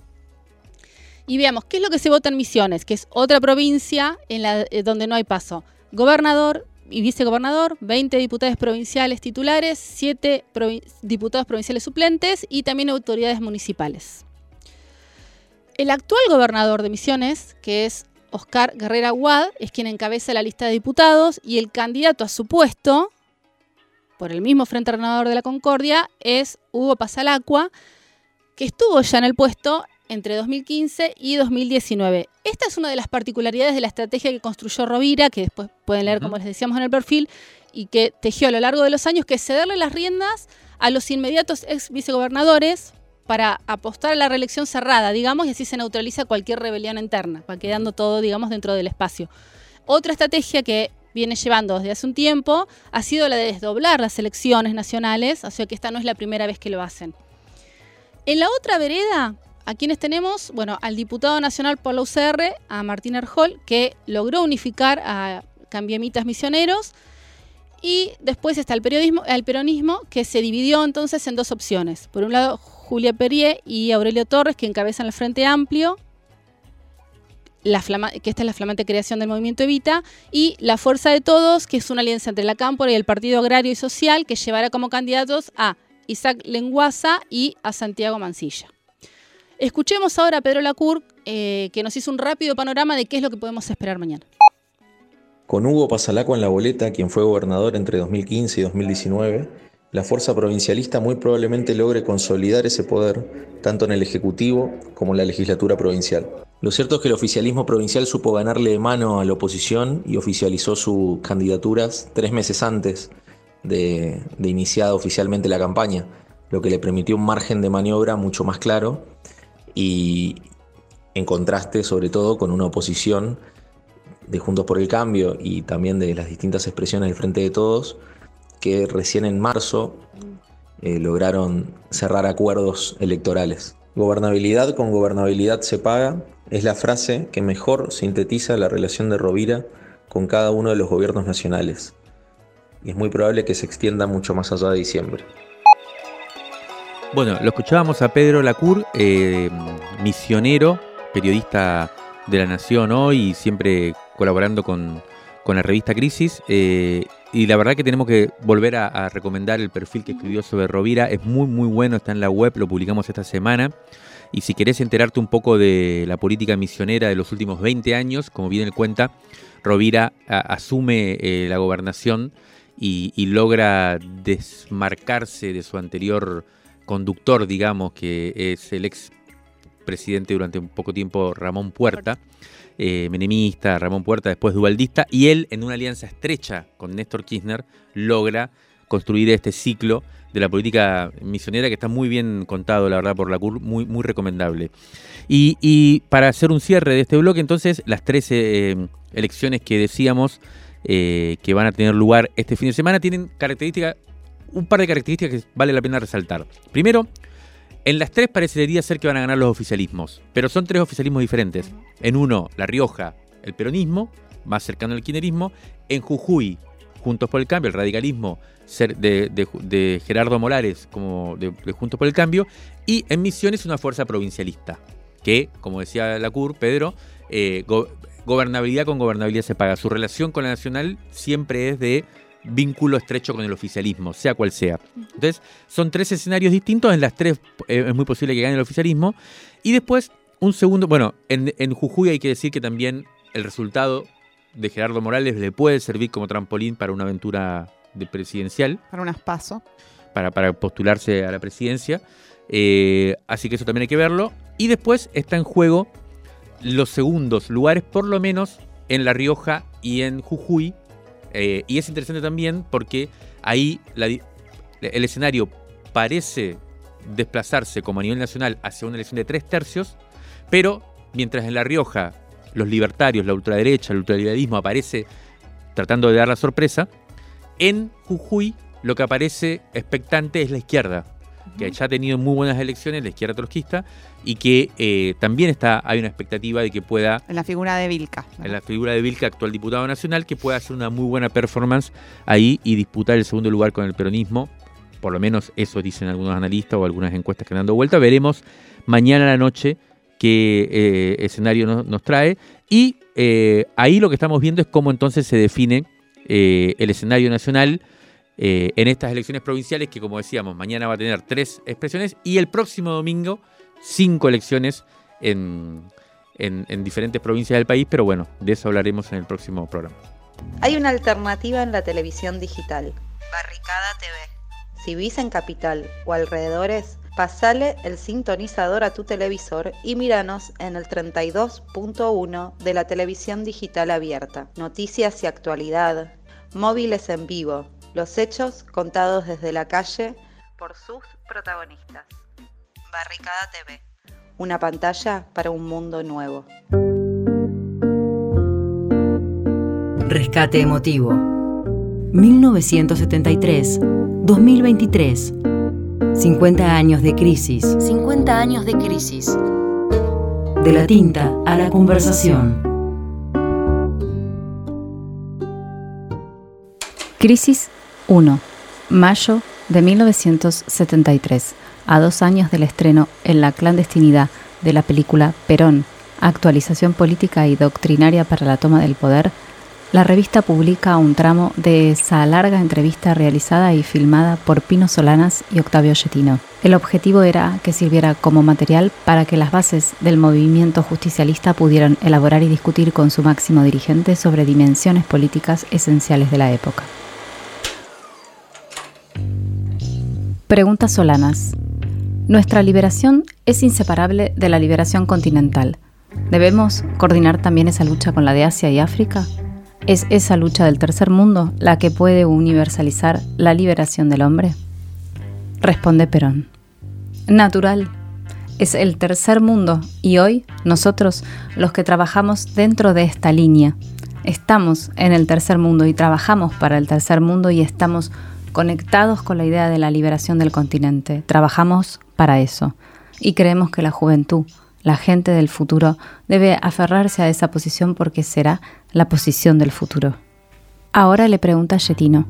Y veamos qué es lo que se vota en Misiones, que es otra provincia en eh, donde no hay paso. Gobernador y vicegobernador, 20 diputados provinciales titulares, 7 provi- diputados provinciales suplentes y también autoridades municipales. El actual gobernador de Misiones, que es Oscar Guerrera Guad, es quien encabeza la lista de diputados y el candidato a su puesto, por el mismo Frente Renovador de la Concordia, es Hugo Pasalacua, que estuvo ya en el puesto entre 2015 y 2019. Esta es una de las particularidades de la estrategia que construyó Rovira, que después pueden leer, como les decíamos en el perfil, y que tejió a lo largo de los años, que es cederle las riendas a los inmediatos ex vicegobernadores para apostar a la reelección cerrada, digamos, y así se neutraliza cualquier rebelión interna, va quedando todo, digamos, dentro del espacio. Otra estrategia que viene llevando desde hace un tiempo ha sido la de desdoblar las elecciones nacionales, o sea que esta no es la primera vez que lo hacen. En la otra vereda, ¿a quienes tenemos? Bueno, al diputado nacional por la UCR, a Martín Erjol, que logró unificar a cambiamitas misioneros. Y después está el, periodismo, el peronismo, que se dividió entonces en dos opciones. Por un lado, Julia Perrier y Aurelio Torres, que encabezan el Frente Amplio, que esta es la flamante creación del movimiento Evita, y la Fuerza de Todos, que es una alianza entre la Cámpora y el Partido Agrario y Social, que llevará como candidatos a Isaac Lenguaza y a Santiago Mancilla. Escuchemos ahora a Pedro Lacour, eh, que nos hizo un rápido panorama de qué es lo que podemos esperar mañana. Con Hugo Pasalacua en la boleta, quien fue gobernador entre 2015 y 2019, la fuerza provincialista muy probablemente logre consolidar ese poder, tanto en el Ejecutivo como en la legislatura provincial. Lo cierto es que el oficialismo provincial supo ganarle de mano a la oposición y oficializó sus candidaturas tres meses antes de, de iniciada oficialmente la campaña, lo que le permitió un margen de maniobra mucho más claro y en contraste sobre todo con una oposición de Juntos por el Cambio y también de las distintas expresiones del Frente de Todos, que recién en marzo eh, lograron cerrar acuerdos electorales. Gobernabilidad con gobernabilidad se paga es la frase que mejor sintetiza la relación de Rovira con cada uno de los gobiernos nacionales. Y es muy probable que se extienda mucho más allá de diciembre. Bueno, lo escuchábamos a Pedro Lacour, eh, misionero, periodista de la Nación hoy y siempre colaborando con, la revista Crisis. Eh, y la verdad que tenemos que volver a, a, recomendar el perfil que escribió sobre Rovira. Es muy, muy bueno, está en la web, lo publicamos esta semana. Y si querés enterarte un poco de la política misionera de los últimos 20 años, como bien él cuenta, Rovira asume eh, la gobernación y, logra desmarcarse de su anterior conductor, digamos, que es el ex presidente durante un poco tiempo Ramón Puerta, eh, menemista, Ramón Puerta, después dualdista, y él en una alianza estrecha con Néstor Kirchner logra construir este ciclo de la política misionera que está muy bien contado, la verdad, por la CUR, muy, muy recomendable. Y, para hacer un cierre de este bloque, entonces, las 13 eh, elecciones que decíamos eh, que van a tener lugar este fin de semana tienen características, un par de características que vale la pena resaltar. Primero, en las tres parecería ser que van a ganar los oficialismos, pero son tres oficialismos diferentes. En uno, La Rioja, el peronismo, más cercano al kirchnerismo. En Jujuy, Juntos por el Cambio, el radicalismo de, Gerardo Morales como de, Juntos por el Cambio, y en Misiones una fuerza provincialista, que, como decía la CUR, Pedro, eh, gobernabilidad con gobernabilidad se paga. Su relación con la nacional siempre es de vínculo estrecho con el oficialismo, sea cual sea. Entonces, son tres escenarios distintos, en las tres eh, es muy posible que gane el oficialismo. Y después, un segundo, bueno, en, en Jujuy hay que decir que también el resultado de Gerardo Morales le puede servir como trampolín para una aventura de presidencial. Para unas pasos. Para, para, postularse a la presidencia. Eh, así que eso también hay que verlo. Y después está en juego los segundos lugares, por lo menos en La Rioja y en Jujuy. Eh, y es interesante también porque ahí el escenario parece desplazarse como a nivel nacional hacia una elección de tres tercios, pero mientras en La Rioja los libertarios, la ultraderecha, el ultraliberalismo aparece tratando de dar la sorpresa, en Jujuy lo que aparece expectante es la izquierda, que ya ha tenido muy buenas elecciones, la izquierda trotskista, y que eh, también está, hay una expectativa de que pueda... En la figura de Vilca. En la figura de Vilca, actual diputado nacional, que pueda hacer una muy buena performance ahí y disputar el segundo lugar con el peronismo. Por lo menos eso dicen algunos analistas o algunas encuestas que han dado vuelta. Veremos mañana a la noche qué eh, escenario nos, trae. Y eh, ahí lo que estamos viendo es cómo entonces se define el escenario nacional en estas elecciones provinciales, que como decíamos, mañana va a tener tres expresiones y el próximo domingo cinco elecciones en, en diferentes provincias del país, pero bueno, de eso hablaremos en el próximo programa. Hay una alternativa en la televisión digital. Barricada TV. Si vivís en Capital o alrededores, Pasale el sintonizador a tu televisor y míranos en el 32.1 de la televisión digital abierta. Noticias y actualidad, móviles en vivo, los hechos contados desde la calle por sus protagonistas. Barricada TV. Una pantalla para un mundo nuevo. Rescate emotivo. 1973-2023. 50 años de crisis. 50 años de crisis. De la tinta a la conversación. Crisis 1. Mayo de 1973. A dos años del estreno en la clandestinidad de la película Perón, actualización política y doctrinaria para la toma del poder, la revista publica un tramo de esa larga entrevista realizada y filmada por Pino Solanas y Octavio Yetino. El objetivo era que sirviera como material para que las bases del movimiento justicialista pudieran elaborar y discutir con su máximo dirigente sobre dimensiones políticas esenciales de la época. Pregunta Solanas. Nuestra liberación es inseparable de la liberación continental. ¿Debemos coordinar también esa lucha con la de Asia y África? ¿Es esa lucha del tercer mundo la que puede universalizar la liberación del hombre? Responde Perón. Natural. Es el tercer mundo y hoy nosotros los que trabajamos dentro de esta línea. estamos en el tercer mundo y trabajamos para el tercer mundo y estamos conectados con la idea de la liberación del continente. Trabajamos para eso y creemos que la juventud, la gente del futuro, debe aferrarse a esa posición porque será la posición del futuro. Ahora le pregunta a Yetino,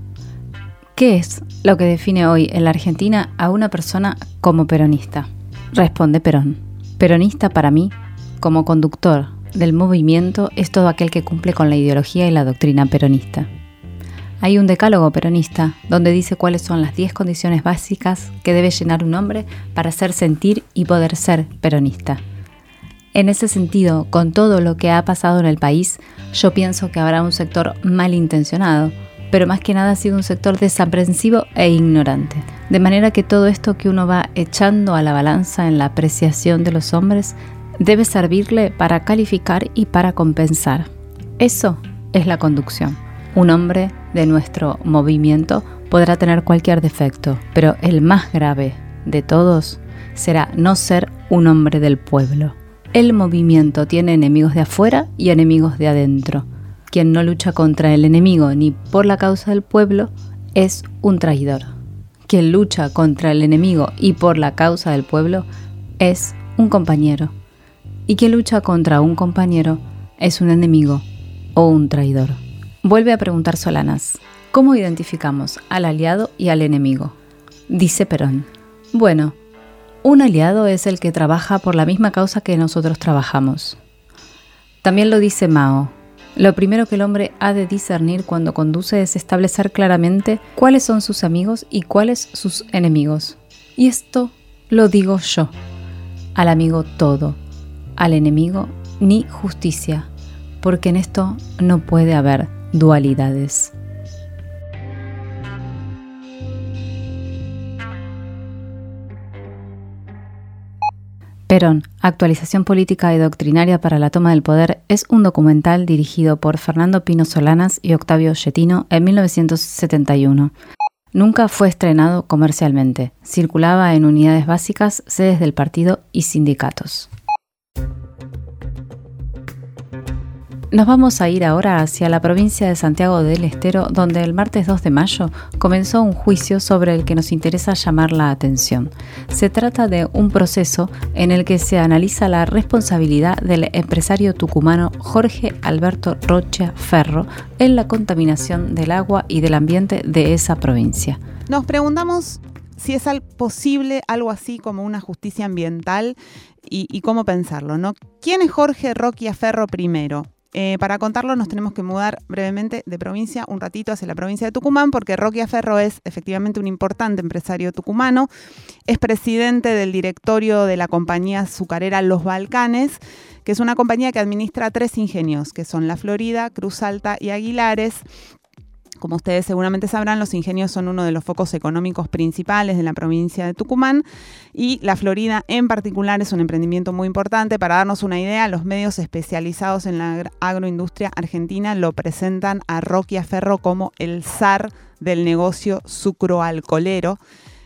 ¿qué es lo que define hoy en la Argentina a una persona como peronista? Responde Perón. Peronista para mí, como conductor del movimiento, es todo aquel que cumple con la ideología y la doctrina peronista. Hay un decálogo peronista donde dice cuáles son las 10 condiciones básicas que debe llenar un hombre para ser sentir y poder ser peronista. En ese sentido, con todo lo que ha pasado en el país, yo pienso que habrá un sector malintencionado, pero más que nada ha sido un sector desaprensivo e ignorante. De manera que todo esto que uno va echando a la balanza en la apreciación de los hombres debe servirle para calificar y para compensar. Eso es la conducción. Un hombre de nuestro movimiento podrá tener cualquier defecto, pero el más grave de todos será no ser un hombre del pueblo. El movimiento tiene enemigos de afuera y enemigos de adentro. Quien no lucha contra el enemigo ni por la causa del pueblo es un traidor. Quien lucha contra el enemigo y por la causa del pueblo es un compañero. Y quien lucha contra un compañero es un enemigo o un traidor. Vuelve a preguntar Solanas, ¿cómo identificamos al aliado y al enemigo? Dice Perón, bueno, un aliado es el que trabaja por la misma causa que nosotros trabajamos. También lo dice Mao, lo primero que el hombre ha de discernir cuando conduce es establecer claramente cuáles son sus amigos y cuáles sus enemigos. Y esto lo digo yo. Al amigo todo, al enemigo ni justicia, porque en esto no puede haber dualidades. Perón, Actualización Política y Doctrinaria para la Toma del Poder, es un documental dirigido por Fernando Pino Solanas y Octavio Chetino en 1971. Nunca fue estrenado comercialmente. Circulaba en unidades básicas, sedes del partido y sindicatos. Nos vamos a ir ahora hacia la provincia de Santiago del Estero, donde el martes 2 de mayo comenzó un juicio sobre el que nos interesa llamar la atención. Se trata de un proceso en el que se analiza la responsabilidad del empresario tucumano Jorge Alberto Rocha Ferro en la contaminación del agua y del ambiente de esa provincia. Nos preguntamos si es posible algo así como una justicia ambiental y, cómo pensarlo, ¿no? ¿Quién es Jorge Roquia Ferro primero? Eh, para contarlo nos tenemos que mudar brevemente de provincia un ratito hacia la provincia de Tucumán porque Roque Ferro es efectivamente un importante empresario tucumano, es presidente del directorio de la compañía azucarera Los Balcanes, que es una compañía que administra tres ingenios, que son La Florida, Cruz Alta y Aguilares, como ustedes seguramente sabrán, los ingenios son uno de los focos económicos principales de la provincia de Tucumán y la Florida en particular es un emprendimiento muy importante. Para darnos una idea, los medios especializados en la agroindustria argentina lo presentan a Roquia Ferro como el zar del negocio sucroalcolero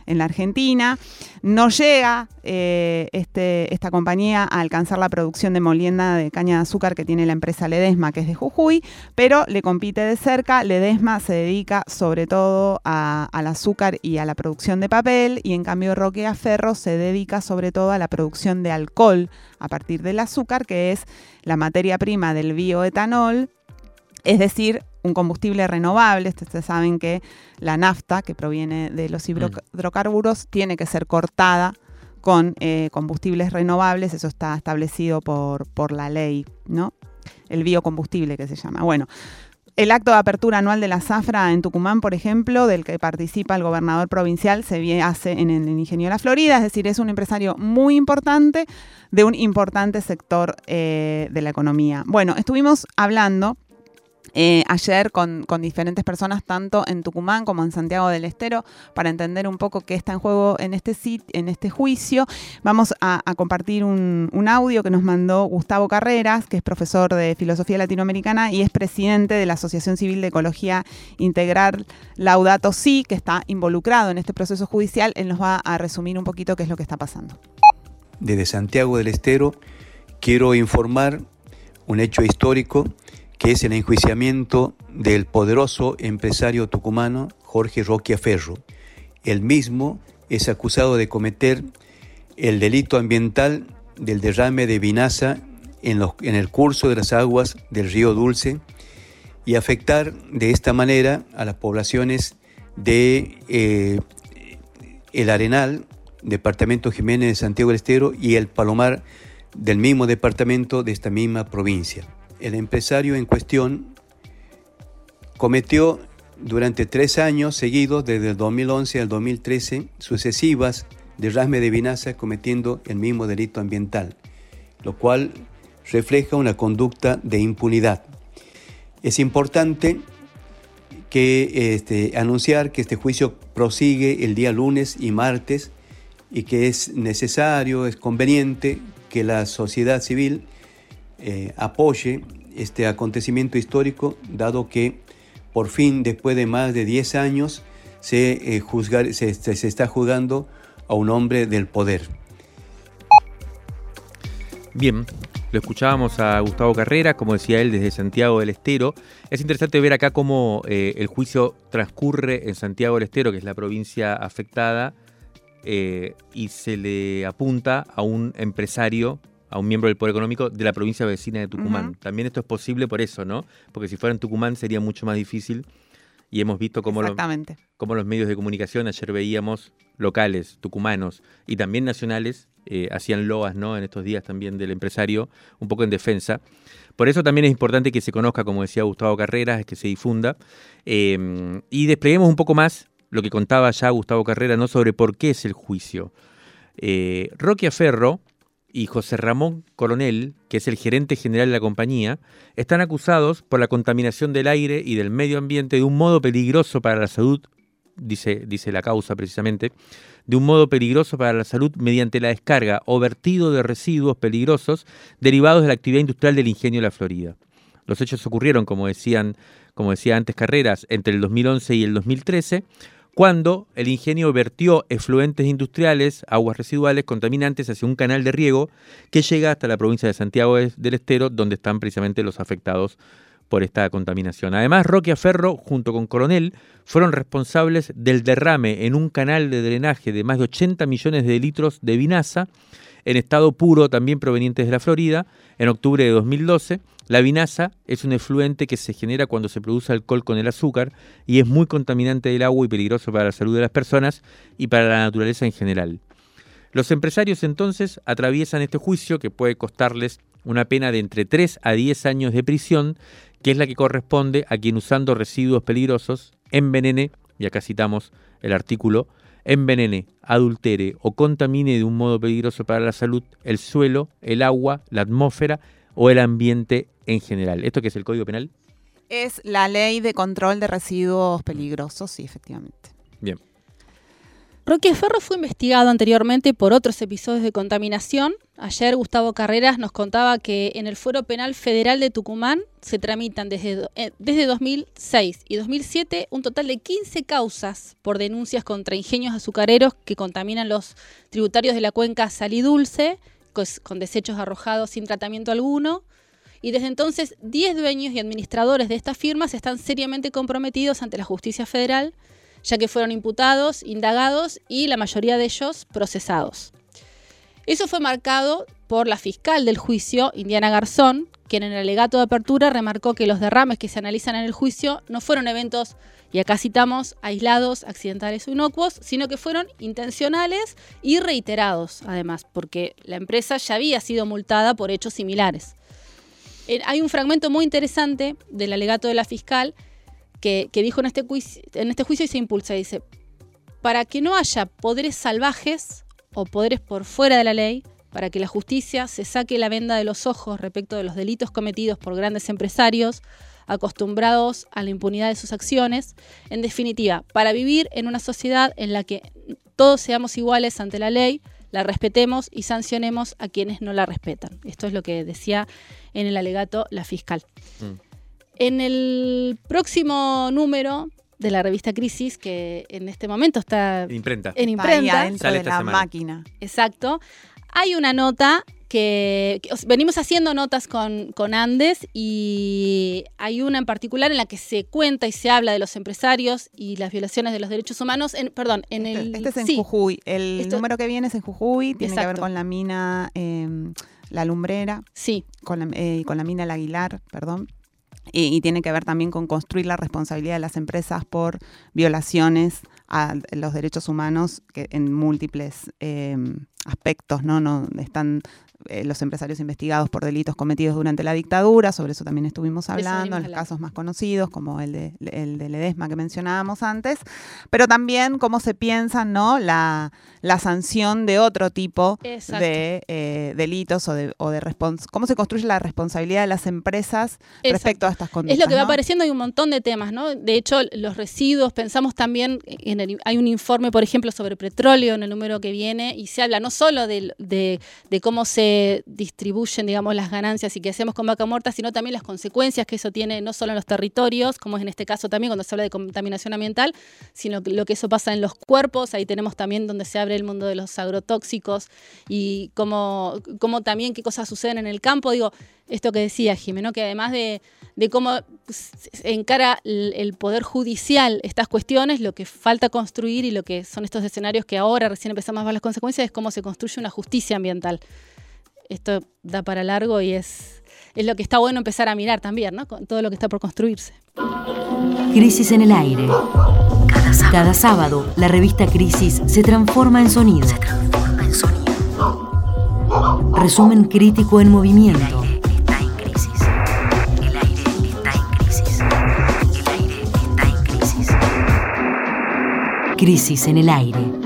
en la Argentina. No llega eh, este, esta compañía a alcanzar la producción de molienda de caña de azúcar que tiene la empresa Ledesma, que es de Jujuy, pero le compite de cerca. Ledesma se dedica sobre todo al azúcar y a la producción de papel, y en cambio Roque Ferro se dedica sobre todo a la producción de alcohol a partir del azúcar, que es la materia prima del bioetanol, es decir, un combustible renovable. Ustedes saben que la nafta, que proviene de los mm. hidrocarburos, tiene que ser cortada con eh, combustibles renovables. Eso está establecido por, por la ley, ¿no? El biocombustible que se llama. Bueno, el acto de apertura anual de la zafra en Tucumán, por ejemplo, del que participa el gobernador provincial, se hace en el Ingenio de la Florida, es decir, es un empresario muy importante de un importante sector eh, de la economía. Bueno, estuvimos hablando eh, ayer con, diferentes personas, tanto en Tucumán como en Santiago del Estero, para entender un poco qué está en juego en este, este juicio. Vamos a, compartir un, audio que nos mandó Gustavo Carreras, que es profesor de Filosofía Latinoamericana y es presidente de la Asociación Civil de Ecología Integral Laudato Si, que está involucrado en este proceso judicial. Él nos va a resumir un poquito qué es lo que está pasando. Desde Santiago del Estero quiero informar un hecho histórico que es el enjuiciamiento del poderoso empresario tucumano Jorge Roquia Ferro. El mismo es acusado de cometer el delito ambiental del derrame de vinaza en el curso de las aguas del río Dulce y afectar de esta manera a las poblaciones de eh, El Arenal, departamento Jiménez de Santiago del Estero y el Palomar del mismo departamento de esta misma provincia. El empresario en cuestión cometió durante tres años seguidos, desde el 2011 al 2013, sucesivas derrame de vinaza cometiendo el mismo delito ambiental, lo cual refleja una conducta de impunidad. Es importante que este, anunciar que este juicio prosigue el día lunes y martes y que es necesario, es conveniente que la sociedad civil eh, apoye este acontecimiento histórico, dado que por fin, después de más de 10 años, se, eh, se, se está juzgando a un hombre del poder. Bien, lo escuchábamos a Gustavo Carrera, como decía él, desde Santiago del Estero. Es interesante ver acá cómo eh, el juicio transcurre en Santiago del Estero, que es la provincia afectada, y se le apunta a un empresario, a un miembro del Poder Económico de la provincia vecina de Tucumán. También esto es posible por eso, ¿no? Porque si fuera en Tucumán sería mucho más difícil. Y hemos visto cómo, cómo los medios de comunicación, ayer veíamos locales, tucumanos y también nacionales, eh, hacían loas ¿no? en estos días también del empresario, un poco en defensa. Por eso también es importante que se conozca, como decía Gustavo Carreras, que se difunda em, y despleguemos un poco más lo que contaba ya Gustavo Carrera ¿no? sobre por qué es el juicio. Eh, Roque Aferro y José Ramón Coronel, que es el gerente general de la compañía, están acusados por la contaminación del aire y del medio ambiente de un modo peligroso para la salud, dice, dice la causa precisamente, de un modo peligroso para la salud mediante la descarga o vertido de residuos peligrosos derivados de la actividad industrial del ingenio de la Florida. Los hechos ocurrieron, como decían, como decía antes Carreras, entre el 2011 y el 2013, cuando el ingenio vertió efluentes industriales, aguas residuales contaminantes hacia un canal de riego que llega hasta la provincia de Santiago del Estero, donde están precisamente los afectados por esta contaminación. Además, Roque Aferro, junto con Coronel, fueron responsables del derrame en un canal de drenaje de más de 80 millones de litros de vinaza, en estado puro también provenientes de la Florida, en octubre de 2012. La vinaza es un efluente que se genera cuando se produce alcohol con el azúcar y es muy contaminante del agua y peligroso para la salud de las personas y para la naturaleza en general. Los empresarios entonces atraviesan este juicio que puede costarles una pena de entre 3 a 10 años de prisión que es la que corresponde a quien usando residuos peligrosos envenene, y acá citamos el artículo, envenene, adultere o contamine de un modo peligroso para la salud el suelo, el agua, la atmósfera o el ambiente en general. ¿Esto qué es el Código Penal? Es la ley de control de residuos peligrosos, sí, efectivamente. Bien. Roque Ferro fue investigado anteriormente por otros episodios de contaminación. Ayer Gustavo Carreras nos contaba que en el Fuero Penal Federal de Tucumán se tramitan desde, eh, desde 2006 y 2007 un total de 15 causas por denuncias contra ingenios azucareros que contaminan los tributarios de la cuenca Salidulce con desechos arrojados sin tratamiento alguno. Y desde entonces 10 dueños y administradores de estas firmas están seriamente comprometidos ante la justicia federal ya que fueron imputados, indagados y la mayoría de ellos procesados. Eso fue marcado por la fiscal del juicio, Indiana Garzón, quien en el alegato de apertura remarcó que los derrames que se analizan en el juicio no fueron eventos, y acá citamos, aislados, accidentales o inocuos, sino que fueron intencionales y reiterados, además, porque la empresa ya había sido multada por hechos similares. Eh, hay un fragmento muy interesante del alegato de la fiscal que, dijo en este, juicio, en este juicio y se impulsa. Dice, para que no haya poderes salvajes o poderes por fuera de la ley, para que la justicia se saque la venda de los ojos respecto de los delitos cometidos por grandes empresarios acostumbrados a la impunidad de sus acciones. En definitiva, para vivir en una sociedad en la que todos seamos iguales ante la ley, la respetemos y sancionemos a quienes no la respetan. Esto es lo que decía en el alegato la fiscal. Mm. En el próximo número de la revista Crisis, que en este momento está imprenta. en imprenta, dentro de la máquina. Exacto. Hay una nota que, venimos haciendo notas con, con Andes y hay una en particular en la que se cuenta y se habla de los empresarios y las violaciones de los derechos humanos, en, perdón, en Este, el... este es en sí, Jujuy. El Esto- número que viene es en Jujuy, tiene que ver Exacto. con la mina eh, La Lumbrera. Sí. Con la, eh, con la mina El Aguilar, perdón. Y, tiene que ver también con construir la responsabilidad de las empresas por violaciones a los derechos humanos que en múltiples eh, aspectos, ¿no? no están eh, los empresarios investigados por delitos cometidos durante la dictadura, sobre eso también estuvimos hablando, en los casos más conocidos, como el de, el de Ledesma que mencionábamos antes, pero también cómo se piensa ¿no? la, la sanción de otro tipo Exacto. de eh, delitos o de, o de cómo se construye la responsabilidad de las empresas Exacto. respecto a estas conductas. Es lo que va ¿no? apareciendo, hay un montón de temas, ¿no? De hecho, los residuos, pensamos también, en el- hay un informe, por ejemplo, sobre petróleo en el número que viene, y se habla no solo de, de cómo se distribuyen, digamos, las ganancias y qué hacemos con vaca muerta, sino también las consecuencias que eso tiene no solo en los territorios, como es en este caso también cuando se habla de contaminación ambiental, sino lo que eso pasa en los cuerpos, ahí tenemos también donde se abre el mundo de los agrotóxicos y cómo, cómo también qué cosas suceden en el campo, digo, esto que decía Jimeno, que además de, cómo encara el Poder Judicial estas cuestiones, lo que falta construir y lo que son estos escenarios que ahora recién empezamos a ver las consecuencias es cómo se construye una justicia ambiental. Esto da para largo y es, es lo que está bueno empezar a mirar también, ¿no? Con todo lo que está por construirse. Crisis en el aire. Cada sábado. la revista Crisis se transforma en sonido. Resumen crítico en movimiento. Crisis en el aire.